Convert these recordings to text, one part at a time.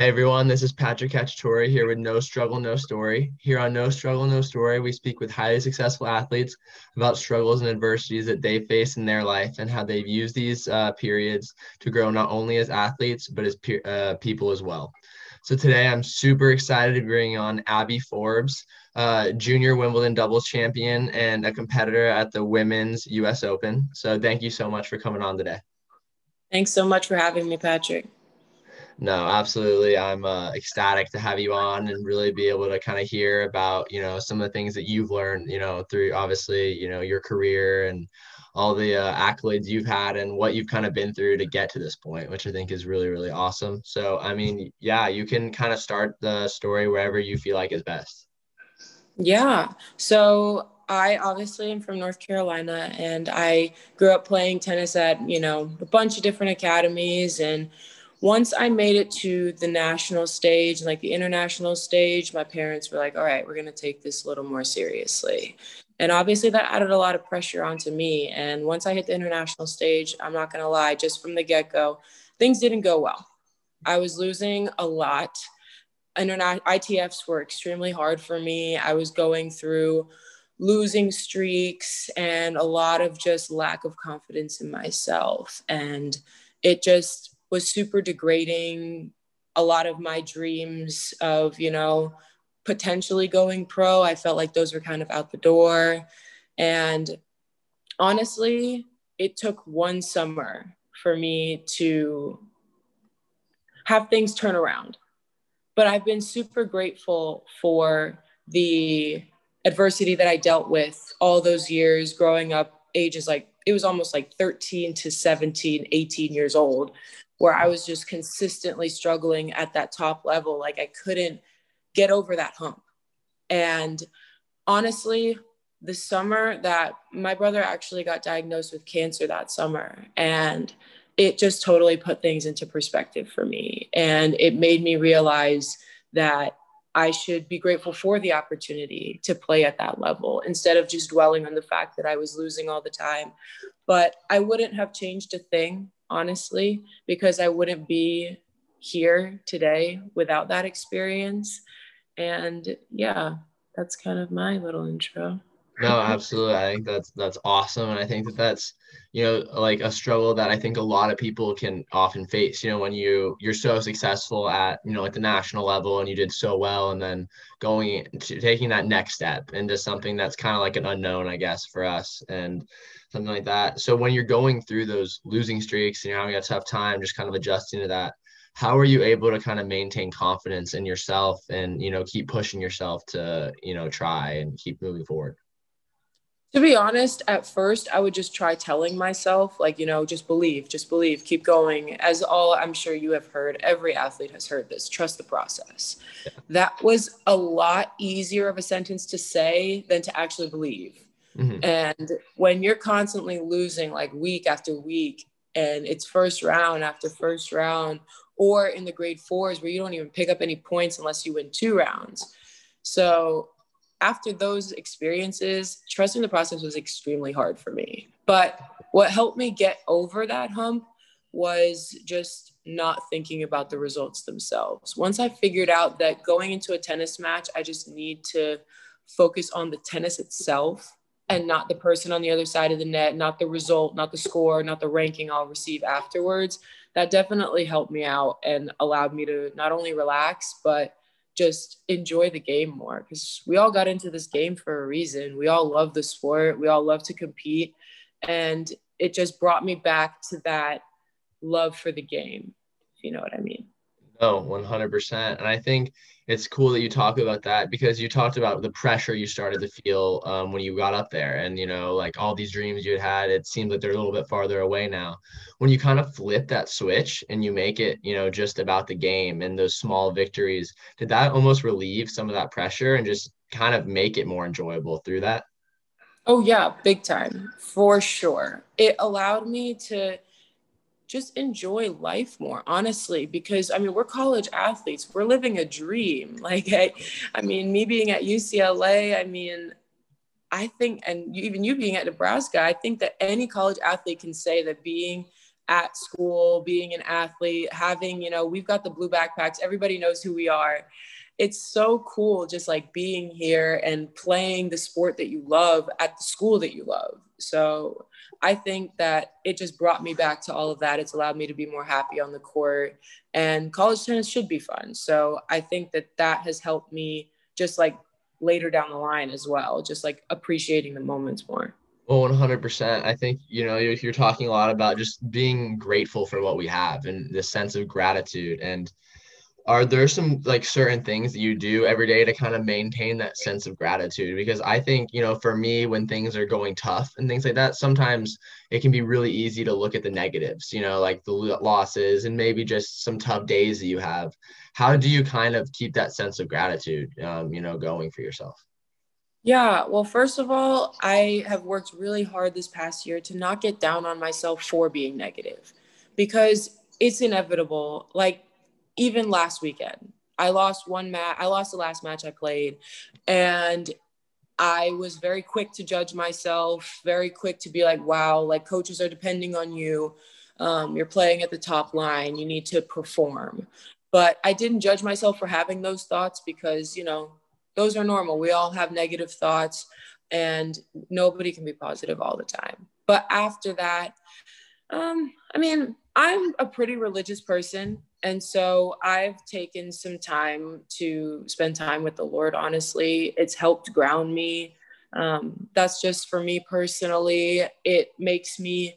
Hey everyone, this is Patrick Cacciatore here with No Struggle, No Story. Here on No Struggle, No Story, we speak with highly successful athletes about struggles and adversities that they face in their life and how they've used these uh, periods to grow not only as athletes, but as pe- uh, people as well. So today I'm super excited to bring on Abby Forbes, uh, junior Wimbledon doubles champion and a competitor at the Women's US Open. So thank you so much for coming on today. Thanks so much for having me, Patrick. No, absolutely. I'm uh, ecstatic to have you on and really be able to kind of hear about, you know, some of the things that you've learned, you know, through obviously, you know, your career and all the uh, accolades you've had and what you've kind of been through to get to this point, which I think is really, really awesome. So, I mean, yeah, you can kind of start the story wherever you feel like is best. Yeah. So, I obviously am from North Carolina and I grew up playing tennis at, you know, a bunch of different academies and once I made it to the national stage, like the international stage, my parents were like, all right, we're going to take this a little more seriously. And obviously, that added a lot of pressure onto me. And once I hit the international stage, I'm not going to lie, just from the get go, things didn't go well. I was losing a lot. Interna- ITFs were extremely hard for me. I was going through losing streaks and a lot of just lack of confidence in myself. And it just, was super degrading. A lot of my dreams of, you know, potentially going pro, I felt like those were kind of out the door. And honestly, it took one summer for me to have things turn around. But I've been super grateful for the adversity that I dealt with all those years growing up, ages like it was almost like 13 to 17, 18 years old, where I was just consistently struggling at that top level. Like I couldn't get over that hump. And honestly, the summer that my brother actually got diagnosed with cancer that summer, and it just totally put things into perspective for me. And it made me realize that I should be grateful for the opportunity to play at that level instead of just dwelling on the fact that I was losing all the time. But I wouldn't have changed a thing honestly, because I wouldn't be here today without that experience. And yeah, that's kind of my little intro. No, absolutely. I think that's that's awesome, and I think that that's you know like a struggle that I think a lot of people can often face. You know, when you you're so successful at you know like the national level and you did so well, and then going to taking that next step into something that's kind of like an unknown, I guess, for us. And something like that. So when you're going through those losing streaks and you're having a tough time, just kind of adjusting to that, how are you able to kind of maintain confidence in yourself and you know keep pushing yourself to you know try and keep moving forward? To be honest, at first I would just try telling myself, like, you know, just believe, just believe, keep going. As all I'm sure you have heard, every athlete has heard this trust the process. Yeah. That was a lot easier of a sentence to say than to actually believe. Mm-hmm. And when you're constantly losing like week after week, and it's first round after first round, or in the grade fours where you don't even pick up any points unless you win two rounds. So after those experiences, trusting the process was extremely hard for me. But what helped me get over that hump was just not thinking about the results themselves. Once I figured out that going into a tennis match, I just need to focus on the tennis itself and not the person on the other side of the net, not the result, not the score, not the ranking I'll receive afterwards. That definitely helped me out and allowed me to not only relax, but just enjoy the game more because we all got into this game for a reason. We all love the sport, we all love to compete. And it just brought me back to that love for the game, if you know what I mean. No, 100%. And I think it's cool that you talk about that because you talked about the pressure you started to feel um, when you got up there and, you know, like all these dreams you had had, it seems like they're a little bit farther away now. When you kind of flip that switch and you make it, you know, just about the game and those small victories, did that almost relieve some of that pressure and just kind of make it more enjoyable through that? Oh, yeah, big time, for sure. It allowed me to just enjoy life more honestly because i mean we're college athletes we're living a dream like i, I mean me being at ucla i mean i think and even you being at nebraska i think that any college athlete can say that being at school, being an athlete, having, you know, we've got the blue backpacks, everybody knows who we are. It's so cool just like being here and playing the sport that you love at the school that you love. So I think that it just brought me back to all of that. It's allowed me to be more happy on the court, and college tennis should be fun. So I think that that has helped me just like later down the line as well, just like appreciating the moments more. Well, 100%. I think, you know, you're, you're talking a lot about just being grateful for what we have and the sense of gratitude. And are there some like certain things that you do every day to kind of maintain that sense of gratitude? Because I think, you know, for me, when things are going tough and things like that, sometimes it can be really easy to look at the negatives, you know, like the losses and maybe just some tough days that you have. How do you kind of keep that sense of gratitude, um, you know, going for yourself? Yeah, well, first of all, I have worked really hard this past year to not get down on myself for being negative because it's inevitable. Like, even last weekend, I lost one match, I lost the last match I played, and I was very quick to judge myself, very quick to be like, wow, like coaches are depending on you. Um, you're playing at the top line, you need to perform. But I didn't judge myself for having those thoughts because, you know, those are normal. We all have negative thoughts and nobody can be positive all the time. But after that, um, I mean, I'm a pretty religious person. And so I've taken some time to spend time with the Lord, honestly. It's helped ground me. Um, that's just for me personally. It makes me,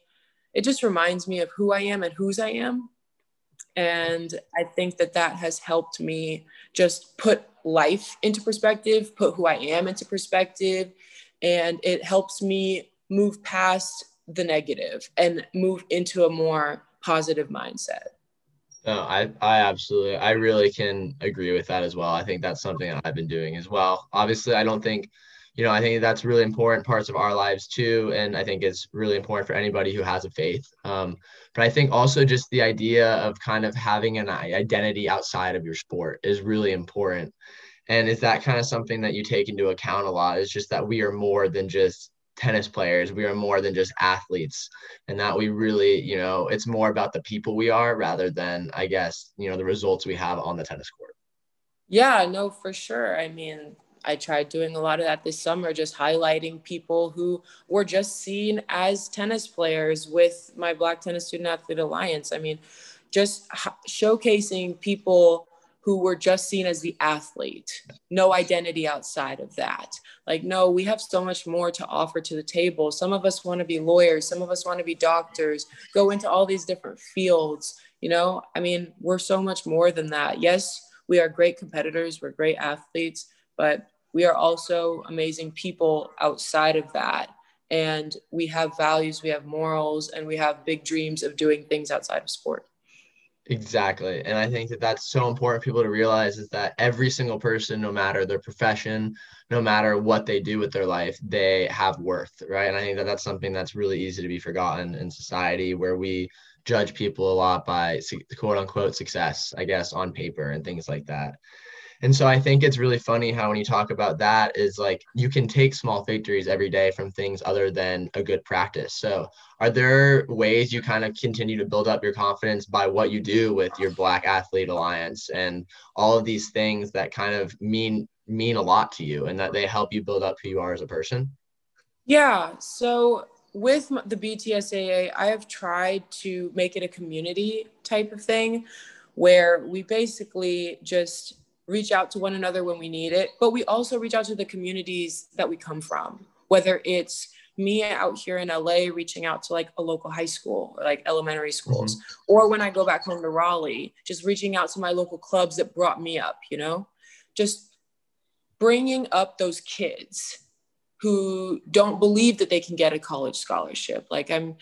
it just reminds me of who I am and whose I am. And I think that that has helped me just put life into perspective, put who I am into perspective, and it helps me move past the negative and move into a more positive mindset. No, I, I absolutely, I really can agree with that as well. I think that's something that I've been doing as well. Obviously, I don't think you know, I think that's really important parts of our lives too. And I think it's really important for anybody who has a faith. Um, but I think also just the idea of kind of having an identity outside of your sport is really important. And is that kind of something that you take into account a lot? Is just that we are more than just tennis players. We are more than just athletes. And that we really, you know, it's more about the people we are rather than, I guess, you know, the results we have on the tennis court. Yeah, no, for sure. I mean, I tried doing a lot of that this summer, just highlighting people who were just seen as tennis players with my Black Tennis Student Athlete Alliance. I mean, just showcasing people who were just seen as the athlete, no identity outside of that. Like, no, we have so much more to offer to the table. Some of us want to be lawyers, some of us want to be doctors, go into all these different fields. You know, I mean, we're so much more than that. Yes, we are great competitors, we're great athletes, but we are also amazing people outside of that. And we have values, we have morals, and we have big dreams of doing things outside of sport. Exactly. And I think that that's so important for people to realize is that every single person, no matter their profession, no matter what they do with their life, they have worth, right? And I think that that's something that's really easy to be forgotten in society where we judge people a lot by quote unquote success, I guess, on paper and things like that. And so I think it's really funny how when you talk about that is like you can take small victories every day from things other than a good practice. So are there ways you kind of continue to build up your confidence by what you do with your Black Athlete Alliance and all of these things that kind of mean mean a lot to you and that they help you build up who you are as a person? Yeah. So with the BTSAA, I have tried to make it a community type of thing where we basically just reach out to one another when we need it, but we also reach out to the communities that we come from, whether it's me out here in LA reaching out to like a local high school or like elementary schools, mm-hmm. or when I go back home to Raleigh, just reaching out to my local clubs that brought me up, you know, just bringing up those kids who don't believe that they can get a college scholarship. Like I'm,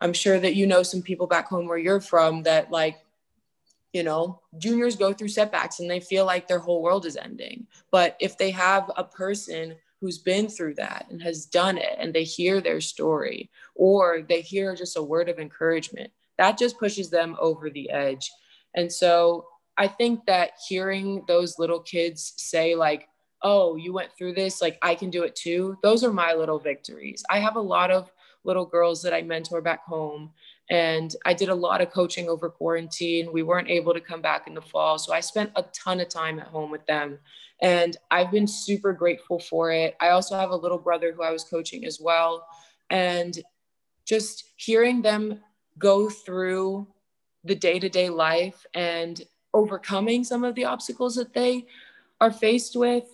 I'm sure that you know some people back home where you're from that like you know, juniors go through setbacks and they feel like their whole world is ending. But if they have a person who's been through that and has done it and they hear their story or they hear just a word of encouragement, that just pushes them over the edge. And so I think that hearing those little kids say, like, oh, you went through this, like, I can do it too, those are my little victories. I have a lot of little girls that I mentor back home And I did a lot of coaching over quarantine. We weren't able to come back in the fall. So I spent a ton of time at home with them. And I've been super grateful for it. I also have a little brother who I was coaching as well. And just hearing them go through the day to day life and overcoming some of the obstacles that they are faced with,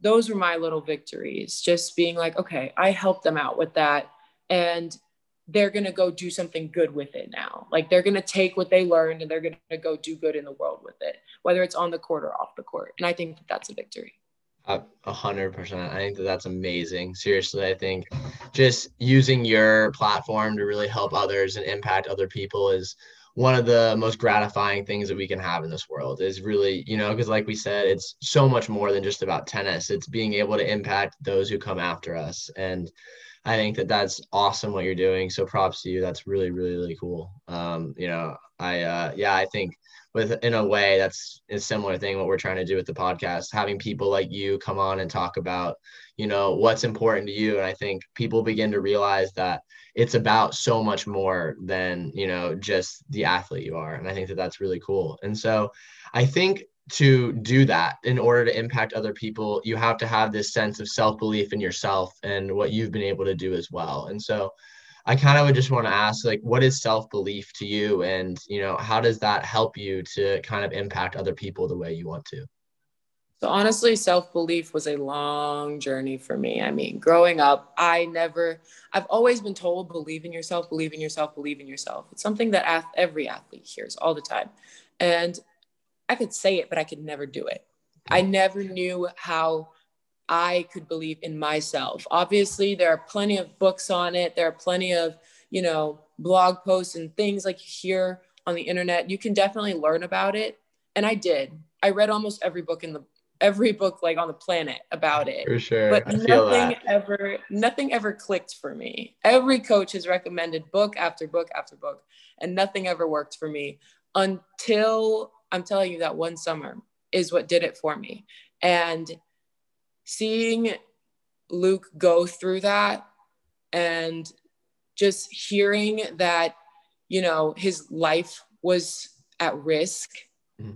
those were my little victories. Just being like, okay, I helped them out with that. And they're going to go do something good with it now. Like they're going to take what they learned and they're going to go do good in the world with it, whether it's on the court or off the court. And I think that that's a victory. A hundred percent. I think that that's amazing. Seriously, I think just using your platform to really help others and impact other people is one of the most gratifying things that we can have in this world is really, you know, because like we said, it's so much more than just about tennis. It's being able to impact those who come after us. And I think that that's awesome what you're doing. So props to you. That's really, really, really cool. Um, you know, I, uh, yeah, I think with in a way that's a similar thing what we're trying to do with the podcast having people like you come on and talk about you know what's important to you and i think people begin to realize that it's about so much more than you know just the athlete you are and i think that that's really cool and so i think to do that in order to impact other people you have to have this sense of self-belief in yourself and what you've been able to do as well and so I kind of would just want to ask, like, what is self belief to you, and you know, how does that help you to kind of impact other people the way you want to? So honestly, self belief was a long journey for me. I mean, growing up, I never, I've always been told, believe in yourself, believe in yourself, believe in yourself. It's something that every athlete hears all the time, and I could say it, but I could never do it. I never knew how I could believe in myself. Obviously, there are plenty of books on it. There are plenty of, you know, blog posts and things like you hear on the internet. You can definitely learn about it. And I did. I read almost every book in the every book like on the planet about it. For sure. But nothing ever nothing ever clicked for me. Every coach has recommended book after book after book and nothing ever worked for me until I'm telling you that one summer is what did it for me. And seeing Luke go through that and just hearing that, you know, his life was at risk. Mm-hmm.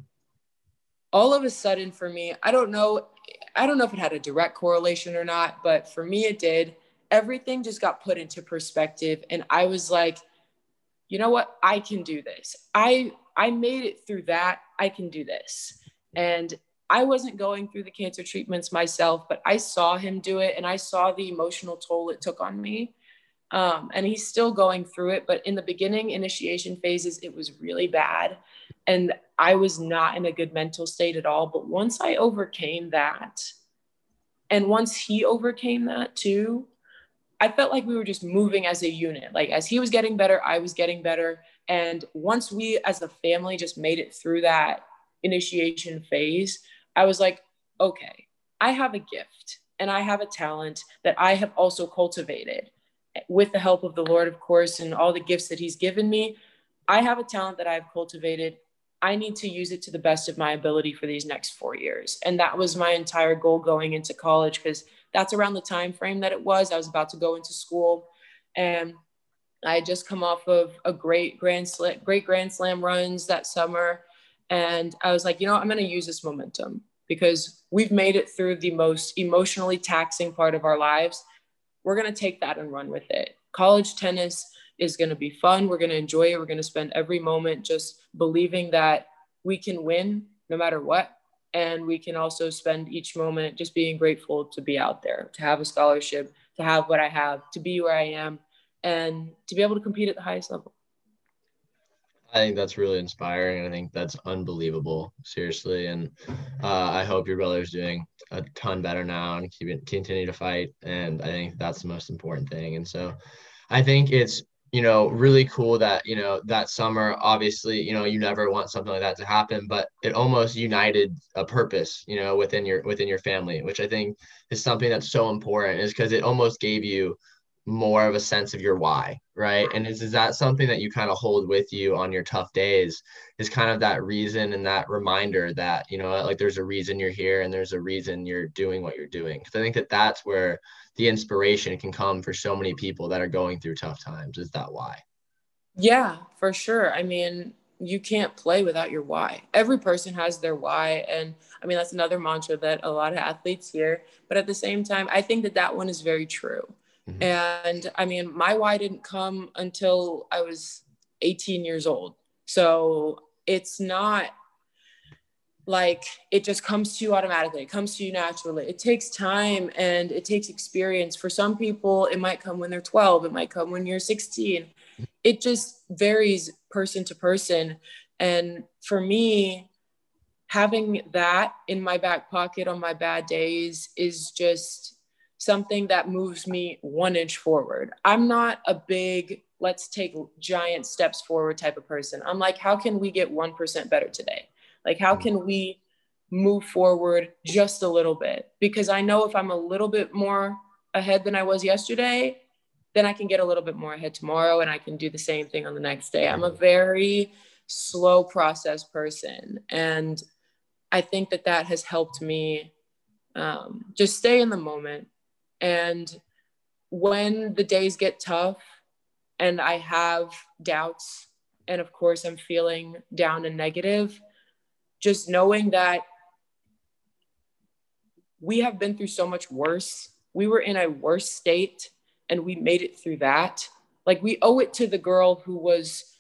All of a sudden for me, I don't know, I don't know if it had a direct correlation or not, but for me it did. Everything just got put into perspective and I was like, you know what? I can do this. I I made it through that. I can do this. And I wasn't going through the cancer treatments myself, but I saw him do it and I saw the emotional toll it took on me. Um, and he's still going through it. But in the beginning, initiation phases, it was really bad. And I was not in a good mental state at all. But once I overcame that, and once he overcame that too, I felt like we were just moving as a unit. Like as he was getting better, I was getting better. And once we as a family just made it through that initiation phase, I was like, okay, I have a gift and I have a talent that I have also cultivated with the help of the Lord, of course, and all the gifts that He's given me. I have a talent that I've cultivated. I need to use it to the best of my ability for these next four years. And that was my entire goal going into college because that's around the time frame that it was. I was about to go into school and I had just come off of a great grand slam, great grand slam runs that summer. And I was like, you know, I'm going to use this momentum because we've made it through the most emotionally taxing part of our lives. We're going to take that and run with it. College tennis is going to be fun. We're going to enjoy it. We're going to spend every moment just believing that we can win no matter what. And we can also spend each moment just being grateful to be out there, to have a scholarship, to have what I have, to be where I am, and to be able to compete at the highest level. I think that's really inspiring. I think that's unbelievable, seriously. And uh, I hope your brother's doing a ton better now and keep it, continue to fight. And I think that's the most important thing. And so I think it's, you know, really cool that, you know, that summer, obviously, you know, you never want something like that to happen, but it almost united a purpose, you know, within your, within your family, which I think is something that's so important is because it almost gave you more of a sense of your why, right? And is, is that something that you kind of hold with you on your tough days? Is kind of that reason and that reminder that, you know, like there's a reason you're here and there's a reason you're doing what you're doing. Because I think that that's where the inspiration can come for so many people that are going through tough times is that why. Yeah, for sure. I mean, you can't play without your why. Every person has their why. And I mean, that's another mantra that a lot of athletes hear. But at the same time, I think that that one is very true. Mm-hmm. And I mean, my why didn't come until I was 18 years old. So it's not like it just comes to you automatically. It comes to you naturally. It takes time and it takes experience. For some people, it might come when they're 12, it might come when you're 16. It just varies person to person. And for me, having that in my back pocket on my bad days is just something that moves me one inch forward. I'm not a big, let's take giant steps forward type of person. I'm like, how can we get 1% better today? Like, how can we move forward just a little bit? Because I know if I'm a little bit more ahead than I was yesterday, then I can get a little bit more ahead tomorrow and I can do the same thing on the next day. I'm a very slow process person. And I think that that has helped me um, just stay in the moment and when the days get tough and I have doubts, and of course I'm feeling down and negative, just knowing that we have been through so much worse. We were in a worse state and we made it through that. Like we owe it to the girl who was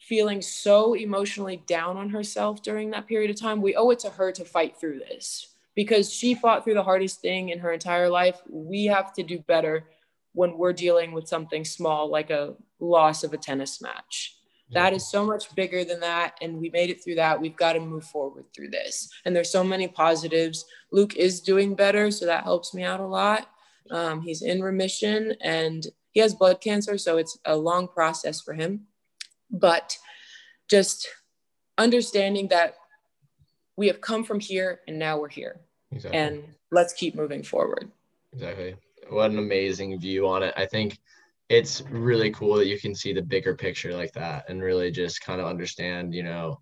feeling so emotionally down on herself during that period of time. We owe it to her to fight through this because she fought through the hardest thing in her entire life. We have to do better when we're dealing with something small like a loss of a tennis match. That is so much bigger than that. And we made it through that. We've got to move forward through this. And there's so many positives. Luke is doing better. So that helps me out a lot. Um, he's in remission and he has blood cancer. So it's a long process for him. But just understanding that we have come from here and now we're here. Exactly. And let's keep moving forward. Exactly. What an amazing view on it. I think it's really cool that you can see the bigger picture like that and really just kind of understand, you know,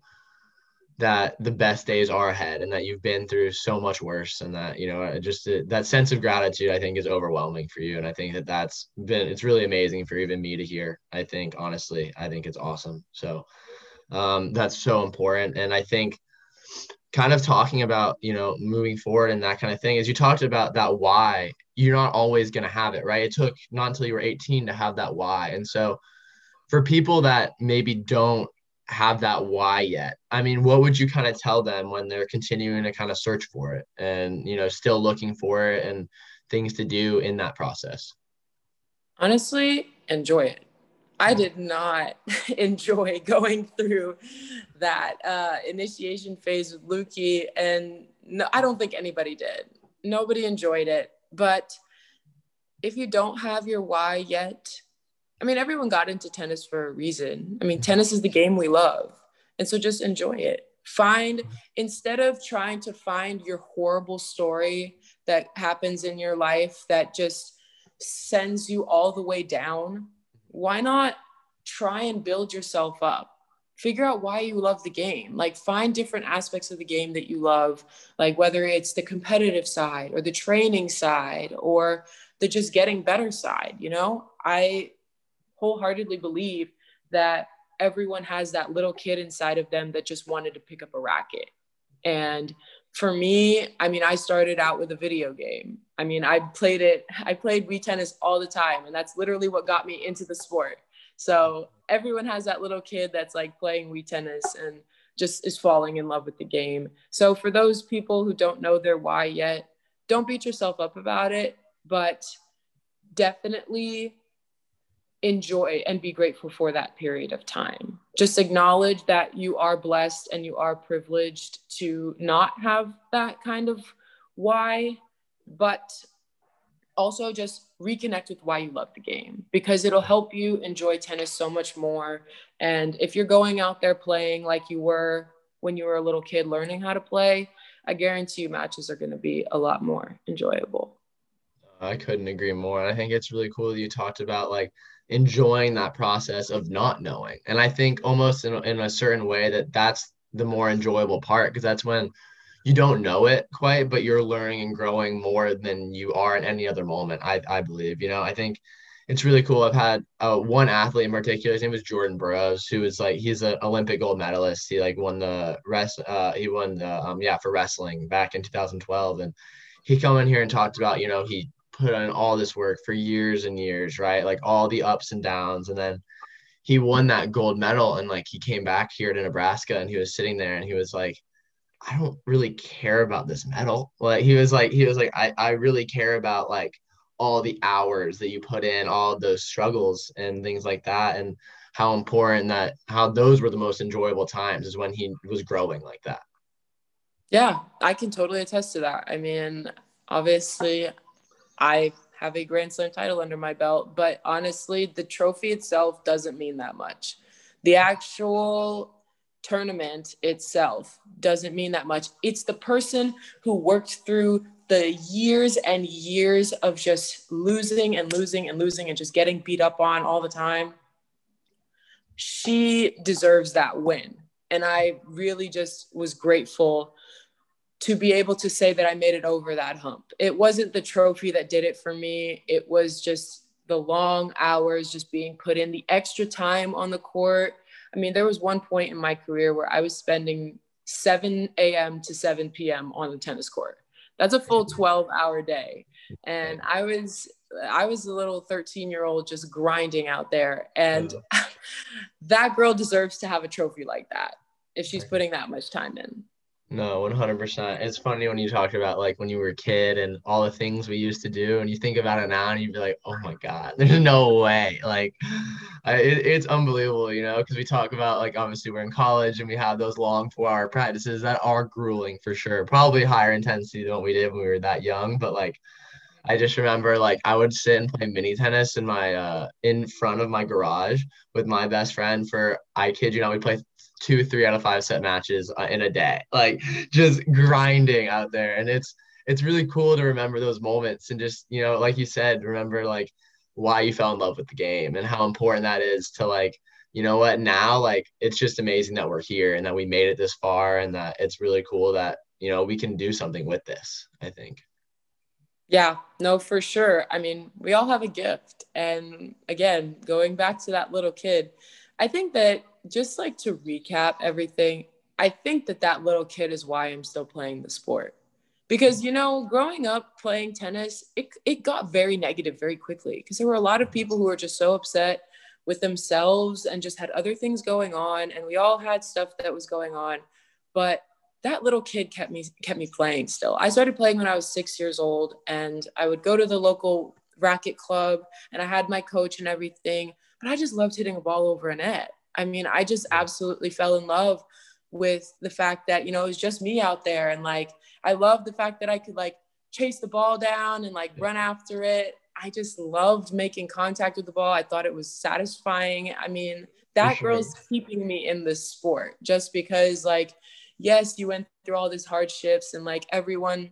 that the best days are ahead and that you've been through so much worse and that you know just uh, that sense of gratitude i think is overwhelming for you and i think that that's been it's really amazing for even me to hear i think honestly i think it's awesome so um, that's so important and i think kind of talking about you know moving forward and that kind of thing is you talked about that why. You're not always going to have it right? It took not until you were 18 to have that why. And so for people that maybe don't have that why yet i mean what would you kind of tell them when they're continuing to kind of search for it and you know still looking for it and things to do in that process? Honestly enjoy it I did not enjoy going through that uh, initiation phase with Lukey, and no, I don't think anybody did. Nobody enjoyed it. But if you don't have your why yet, I mean, everyone got into tennis for a reason. I mean, tennis is the game we love. And so just enjoy it. Find, instead of trying to find your horrible story that happens in your life that just sends you all the way down, why not try and build yourself up? Figure out why you love the game. Like, find different aspects of the game that you love, like whether it's the competitive side or the training side or the just getting better side. You know, I wholeheartedly believe that everyone has that little kid inside of them that just wanted to pick up a racket. And for me, I mean, I started out with a video game. I mean, I played it, I played Wii tennis all the time, and that's literally what got me into the sport. So everyone has that little kid that's like playing Wii tennis and just is falling in love with the game. So for those people who don't know their why yet, don't beat yourself up about it, but definitely enjoy and be grateful for that period of time. Just acknowledge that you are blessed and you are privileged to not have that kind of why, but also just reconnect with why you love the game because it'll help you enjoy tennis so much more. And if you're going out there playing like you were when you were a little kid learning how to play, I guarantee you matches are going to be a lot more enjoyable. I couldn't agree more. I think it's really cool that you talked about like enjoying that process of not knowing. And I think almost in, in a certain way that that's the more enjoyable part because that's when you don't know it quite, but you're learning and growing more than you are in any other moment. I, I believe, you know, I think it's really cool. I've had uh, one athlete in particular. His name was Jordan Burroughs, who was like he's an Olympic gold medalist. He like won the rest. Uh, he won the um, yeah for wrestling back in 2012, and he come in here and talked about you know he put in all this work for years and years, right? Like all the ups and downs, and then he won that gold medal, and like he came back here to Nebraska, and he was sitting there, and he was like. I don't really care about this medal. Like he was like he was like I I really care about like all the hours that you put in, all those struggles and things like that, and how important that how those were the most enjoyable times is when he was growing like that. Yeah, I can totally attest to that. I mean, obviously, I have a Grand Slam title under my belt, but honestly, the trophy itself doesn't mean that much. The actual tournament itself doesn't mean that much. It's the person who worked through the years and years of just losing and losing and losing and just getting beat up on all the time. She deserves that win. And I really just was grateful to be able to say that I made it over that hump. It wasn't the trophy that did it for me, it was just the long hours just being put in, the extra time on the court I mean, there was one point in my career where I was spending 7 a.m. to 7 p.m. on the tennis court. That's a full 12 hour day. And I was I was a little 13 year old just grinding out there. And that girl deserves to have a trophy like that if she's putting that much time in. No, 100%. It's funny when you talk about like when you were a kid and all the things we used to do, and you think about it now and you'd be like, oh my God, there's no way. Like, I, it, it's unbelievable, you know, because we talk about like obviously we're in college and we have those long four hour practices that are grueling for sure. Probably higher intensity than what we did when we were that young, but like, I just remember like I would sit and play mini tennis in my uh in front of my garage with my best friend for I kid you not we play two three out of five set matches uh, in a day like just grinding out there and it's it's really cool to remember those moments and just you know like you said remember like why you fell in love with the game and how important that is to like you know what now like it's just amazing that we're here and that we made it this far and that it's really cool that you know we can do something with this i think yeah, no, for sure. I mean, we all have a gift. And again, going back to that little kid, I think that just like to recap everything, I think that that little kid is why I'm still playing the sport. Because, you know, growing up playing tennis, it, it got very negative very quickly because there were a lot of people who were just so upset with themselves and just had other things going on. And we all had stuff that was going on. But that little kid kept me kept me playing still. I started playing when I was 6 years old and I would go to the local racket club and I had my coach and everything, but I just loved hitting a ball over a net. I mean, I just absolutely fell in love with the fact that, you know, it was just me out there and like I love the fact that I could like chase the ball down and like run after it. I just loved making contact with the ball. I thought it was satisfying. I mean, that sure. girl's keeping me in this sport just because like yes, you went through all these hardships and like everyone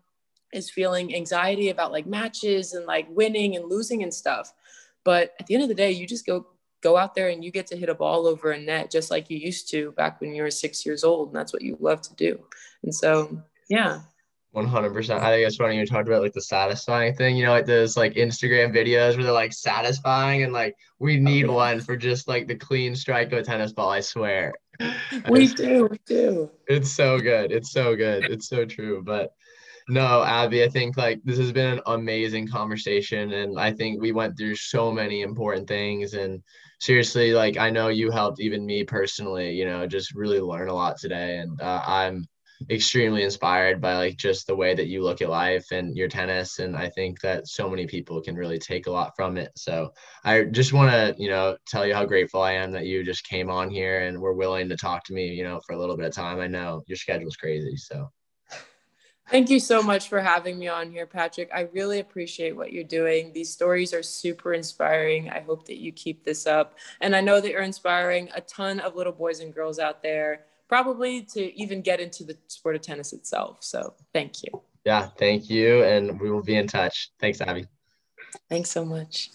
is feeling anxiety about like matches and like winning and losing and stuff. But at the end of the day, you just go go out there and you get to hit a ball over a net just like you used to back when you were six years old. And that's what you love to do. And so, yeah. 100%. I think it's funny you talked about like the satisfying thing, you know, like those like Instagram videos where they're like satisfying and like we oh, need okay. one for just like the clean strike of a tennis ball, I swear. we do, we do. It's so good. It's so good. It's so true. But no, Abby, I think like this has been an amazing conversation. And I think we went through so many important things. And seriously, like I know you helped even me personally, you know, just really learn a lot today. And uh, I'm extremely inspired by like just the way that you look at life and your tennis and i think that so many people can really take a lot from it so i just want to you know tell you how grateful i am that you just came on here and were willing to talk to me you know for a little bit of time i know your schedule's crazy so Thank you so much for having me on here, Patrick. I really appreciate what you're doing. These stories are super inspiring. I hope that you keep this up. And I know that you're inspiring a ton of little boys and girls out there probably to even get into the sport of tennis itself. So thank you. Yeah, thank you. And we will be in touch. Thanks, Abby. Thanks so much.